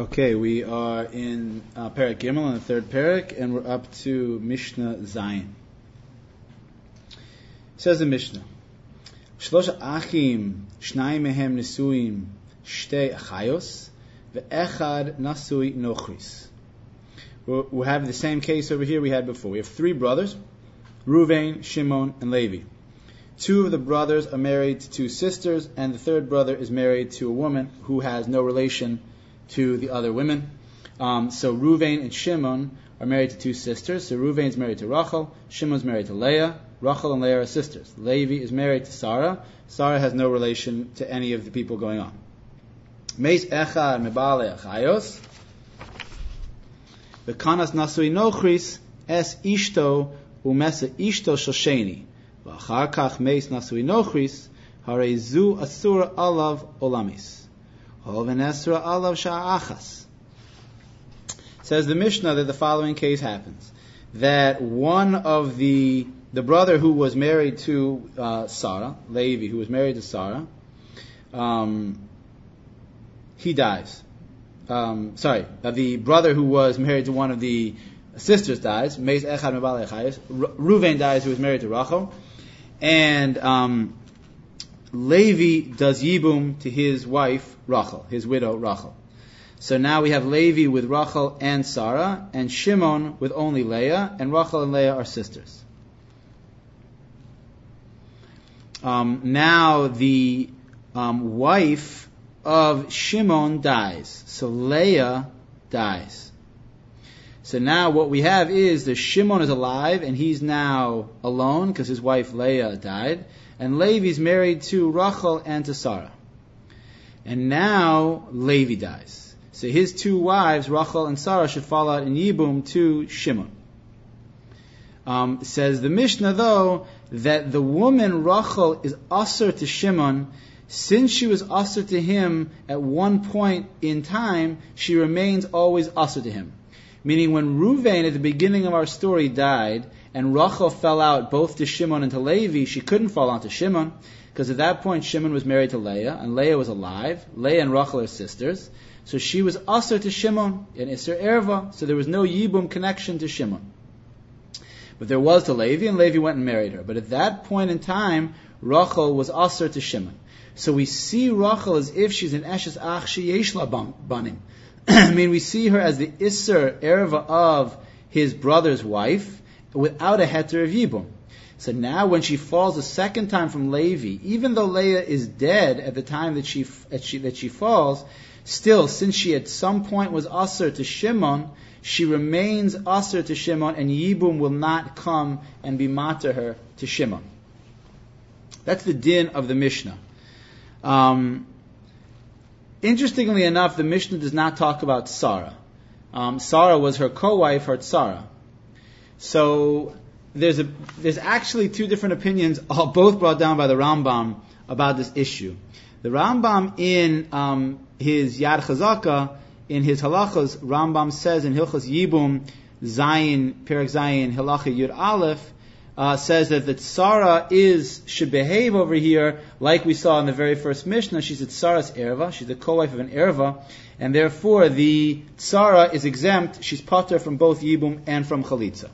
Okay, we are in uh, Parak Gimel on the third Parak, and we're up to Mishnah Zayin. Says the Mishnah, Shlosh achim, shnai mehem nesuim, shtei achayos, ve'echad nasui nochris. We have the same case over here we had before. We have three brothers, Ruvain, Shimon, and Levi. Two of the brothers are married to two sisters, and the third brother is married to a woman who has no relation to the other women. Um, so Ruvain and Shimon are married to two sisters. So Ruvain's married to Rachel, Shimon's married to Leah. Rachel and Leah are sisters. Levi is married to Sarah. Sarah has no relation to any of the people going on. Meis Mebale Achayos. The Kanas Nasui Nochris Es Ishto Umesa Ishto Shosheni. V'achar kach Meis Nasui Nochris Harei Zu Asura Alav Olamis. Says the Mishnah that the following case happens. That one of the, the brother who was married to uh, Sarah, Levi, who was married to Sarah, um, he dies. Um, sorry, uh, the brother who was married to one of the sisters dies. Reuven dies, who was married to Rachel. And um, Levi does Yibum to his wife, Rachel, his widow, Rachel. So now we have Levi with Rachel and Sarah, and Shimon with only Leah, and Rachel and Leah are sisters. Um, now the um, wife of Shimon dies, so Leah dies. So now what we have is the Shimon is alive, and he's now alone because his wife Leah died and Levi's married to Rachel and to Sarah. And now Levi dies. So his two wives, Rachel and Sarah, should fall out in Yibum to Shimon. Um, says the Mishnah, though, that the woman Rachel is usher to Shimon. Since she was usher to him at one point in time, she remains always usher to him. Meaning, when Ruvain at the beginning of our story died, and Rachel fell out both to Shimon and to Levi, she couldn't fall out to Shimon, because at that point Shimon was married to Leah, and Leah was alive. Leah and Rachel are sisters. So she was usher to Shimon and Isser Erva, so there was no Yibum connection to Shimon. But there was to Levi, and Levi went and married her. But at that point in time, Rachel was usher to Shimon. So we see Rachel as if she's an Eshes Ach Sheyeshla Banim. I mean, we see her as the Isser Erva of his brother's wife, without a heter of Yibum. So now when she falls a second time from Levi, even though Leah is dead at the time that she, that she, that she falls, still, since she at some point was Aser to Shimon, she remains Aser to Shimon, and Yibum will not come and be mater her to Shimon. That's the din of the Mishnah. Um, interestingly enough, the Mishnah does not talk about Sarah. Um, Sarah was her co-wife, her Tzara. So there's a there's actually two different opinions, all both brought down by the Rambam about this issue. The Rambam in um, his Yad Chazaka, in his halachas, Rambam says in Hilchas Yibum, Zayin, Perak Zayin, Halacha Yud Aleph, uh, says that the tsara is should behave over here like we saw in the very first Mishnah. She's a tsara's erva. She's the co-wife of an erva, and therefore the tsara is exempt. She's pater from both yibum and from chalitza.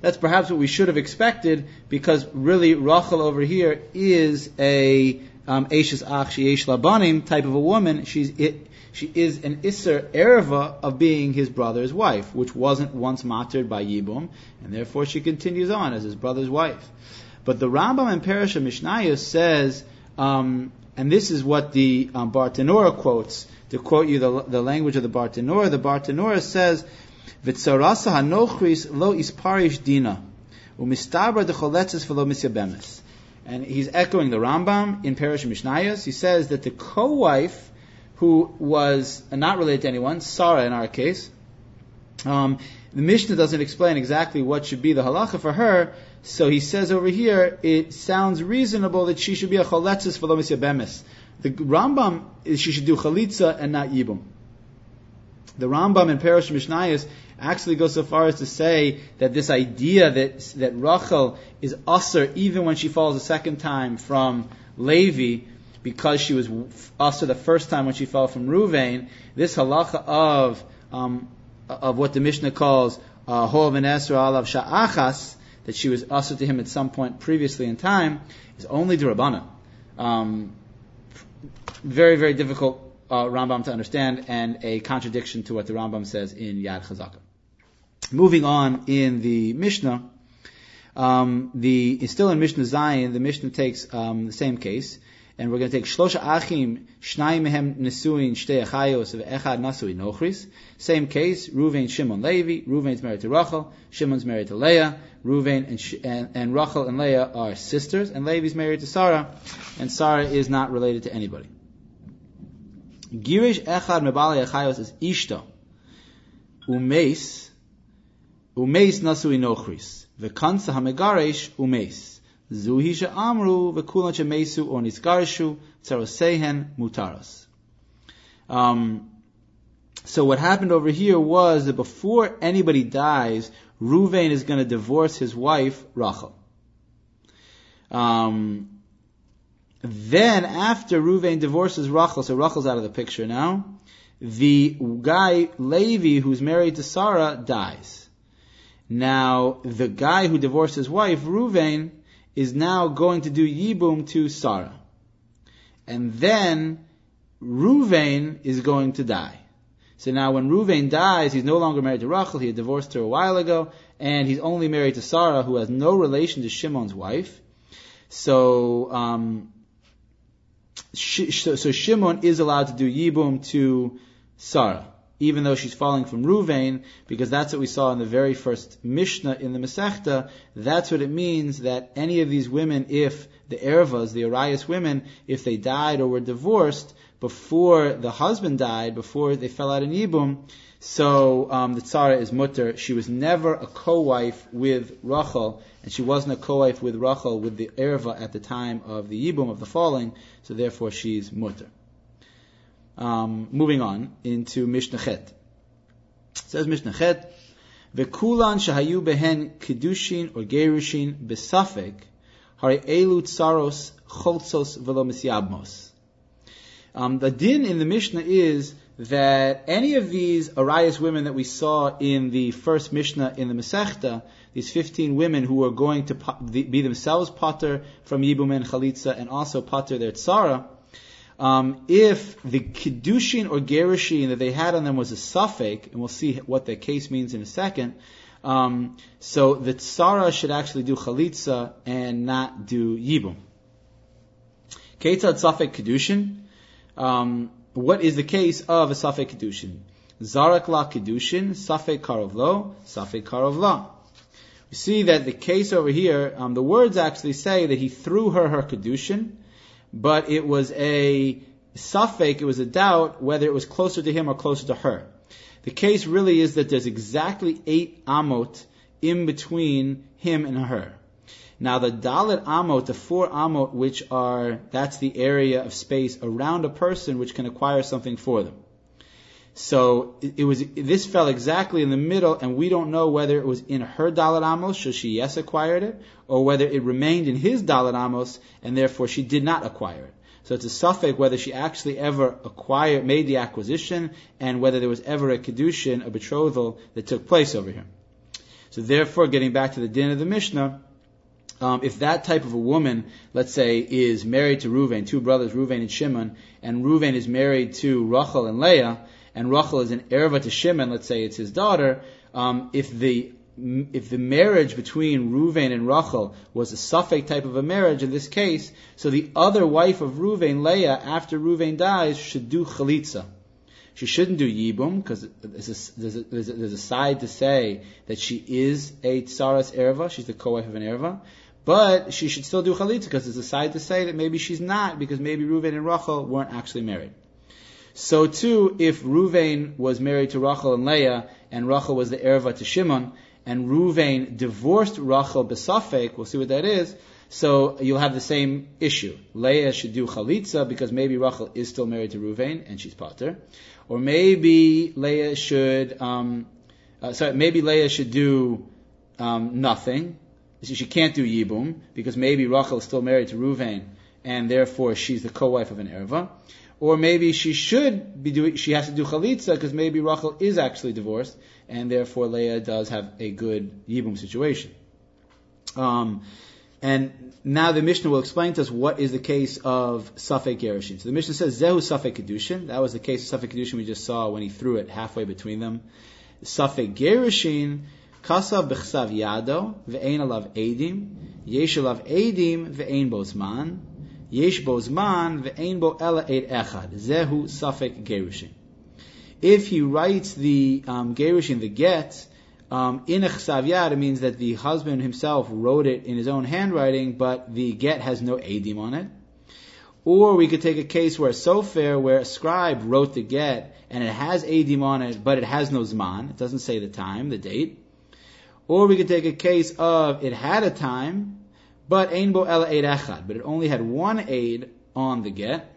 That's perhaps what we should have expected because really Rachel over here is a um, Ach Shiesh Labanim type of a woman. She's it, she is an Isser Erva of being his brother's wife, which wasn't once matered by Yibum, and therefore she continues on as his brother's wife. But the Rambam and Parasha Mishnayos says, um, and this is what the um, quotes, to quote you the, the language of the Bartanura, the Bartanura says V'tzarasa hanochris lo isparish dina. Umistabra decholetzes v'lo misyabemes. And he's echoing the Rambam in Parish Mishnayos. He says that the co-wife who was not related to anyone, Sarah in our case, um, the Mishnah doesn't explain exactly what should be the halacha for her, so he says over here, it sounds reasonable that she should be a choletzes for bemis. The Rambam is she should do chalitza and not yibum. The Rambam in Parish Mishnayos actually goes so far as to say that this idea that, that Rachel is usher even when she falls a second time from Levi because she was also the first time when she fell from Ruvain, this halacha of um, of what the Mishnah calls uh, and Esra alav sha'achas, that she was also to him at some point previously in time, is only Durabana. Um, very, very difficult uh, Rambam to understand and a contradiction to what the Rambam says in Yad Chazaka. Moving on in the Mishnah, um, the still in Mishnah Zayin, the Mishnah takes um, the same case, and we're going to take Shlosha Achim, Shnai Mehem Nesuin, Shtei Achayos, Echad Nasui Nochris. Same case, Ruvain, Shimon, Levi. Ruvain's married to Rachel, Shimon's married to Leah. Ruvain and, and, and Rachel and Leah are sisters, and Levi's married to Sarah, and Sarah is not related to anybody. Girish Echad Mebali Achayos is Ishto. Umeis, Umeis Nasui Nochris. V'kansa Hamegaresh Umeis. Zuhi she'amru v'kulan she'mesu or nisgarshu tzarosehen mutaros. Um, so what happened over here was that before anybody dies, Ruvain is going to divorce his wife Rachel. Um, then after Ruvain divorces Rachel, so Rachel's out of the picture now, the guy Levi who's married to Sarah dies. Now the guy who divorced his wife Ruvain is now going to do Yibum to Sarah. And then Ruvain is going to die. So now when Ruvain dies, he's no longer married to Rachel, he had divorced her a while ago, and he's only married to Sarah, who has no relation to Shimon's wife. So, um, so, so Shimon is allowed to do Yibum to Sarah even though she's falling from Ruvain, because that's what we saw in the very first Mishnah in the Masechta. That's what it means that any of these women, if the Ervas, the Arias women, if they died or were divorced before the husband died, before they fell out in Yibum, so um, the Tzara is mutter. She was never a co-wife with Rachel, and she wasn't a co-wife with Rachel with the Erva at the time of the Yibum of the falling. So therefore, she's mutter. Um, moving on into Mishnah Chet. It says Mishnah Chet, Vekulan shahayu behen kedushin or gerushin besafek, hari elu tsaros cholzos velo misyabmos. Um, the din in the Mishnah is that any of these Arias women that we saw in the first Mishnah in the Masechta, these 15 women who are going to be themselves pater from Yibum and Chalitza and also pater their Tzara, um, if the kiddushin or gerushin that they had on them was a safek, and we'll see what the case means in a second, um, so the tsara should actually do chalitza and not do yibum. Ketzad safek kiddushin. Um, what is the case of a safek kiddushin? Zarak la kiddushin, safek karov lo, safek karov la. We see that the case over here, um, the words actually say that he threw her her kiddushin, but it was a safek, it was a doubt whether it was closer to him or closer to her. The case really is that there's exactly eight amot in between him and her. Now the dalit amot, the four amot, which are, that's the area of space around a person which can acquire something for them. So it, was this fell exactly in the middle, and we don't know whether it was in her dalit amos, so she yes acquired it, or whether it remained in his dalit amos, and therefore she did not acquire it. So it's a safek whether she actually ever acquired, made the acquisition, and whether there was ever a kedushin, a betrothal that took place over here. So therefore, getting back to the din of the Mishnah, um, if that type of a woman, let's say, is married to Ruvain, two brothers, Ruvain and Shimon, and Ruvain is married to Rachel and Leah, and Rachel is an erva to Shimon, let's say it's his daughter, um, if the if the marriage between Ruvain and Rachel was a safek type of a marriage in this case, so the other wife of Ruvain, Leah, after Ruvain dies, should do chalitza. She shouldn't do yibum because there's, there's, there's, a side to say that she is a tsaras erva, she's the co-wife of an erva, but she should still do chalitza because there's a side to say that maybe she's not because maybe Ruvain and Rachel weren't actually married. So too, if Ruvain was married to Rachel and Leah, and Rachel was the erva to Shimon, and Ruvain divorced Rachel besafek, we'll see what that is. So you'll have the same issue. Leah should do chalitza because maybe Rachel is still married to Ruvain and she's pater, or maybe Leah should, um, uh, sorry, maybe Leah should do um, nothing. She, can't do yibum because maybe Rachel is still married to Ruvain and therefore she's the co-wife of an erva. Or maybe she should be doing, she has to do chalitza because maybe Rachel is actually divorced, and therefore Leah does have a good yibum situation. Um, and now the Mishnah will explain to us what is the case of Safek Gerushin. So the Mishnah says Zehu Safek Kedushin. That was the case of Safek Kedushin we just saw when he threw it halfway between them. Safek Gerushin, Kasav Bechsav Yado, Ve'ein Alav Edim, Yesh Alav Edim, Ve'ein Bozman, Yesh Bozman, Ve'ein Bo Ela Eid Echad. Zehu Safek Gerushin. If he writes the um, Gerushin, the get, um, in a chsav it means that the husband himself wrote it in his own handwriting, but the get has no edim on it. Or we could take a case where a sofer, where a scribe wrote the get, and it has edim on it, but it has no zman. It doesn't say the time, the date. Or we could take a case of it had a time, but ein bo ela eid echad, but it only had one aid on the get.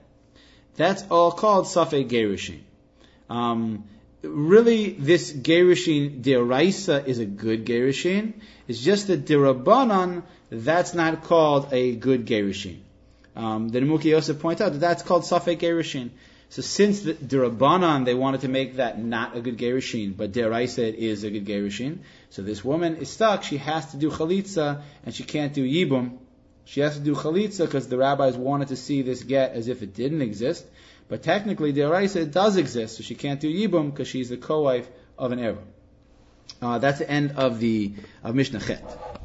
That's all called safek gerushin. Um, really this Gerushin Deraisa is a good Gerushin. It's just that Derabanan, that's not called a good Gerushin. Um, the Nemuki Yosef point out that that's called Safek Gerushin. So since the Derabanan, they wanted to make that not a good Gerushin, but Deraisa it is a good Gerushin. So this woman is stuck, she has to do Chalitza, and she can't do Yibum. She has to do Chalitza because the rabbis wanted to see this get as if it didn't exist. But technically, the Araisa does exist, so she can't do Yibum because she's the co-wife of an Erva. Uh, that's the end of the of Mishnah Chet.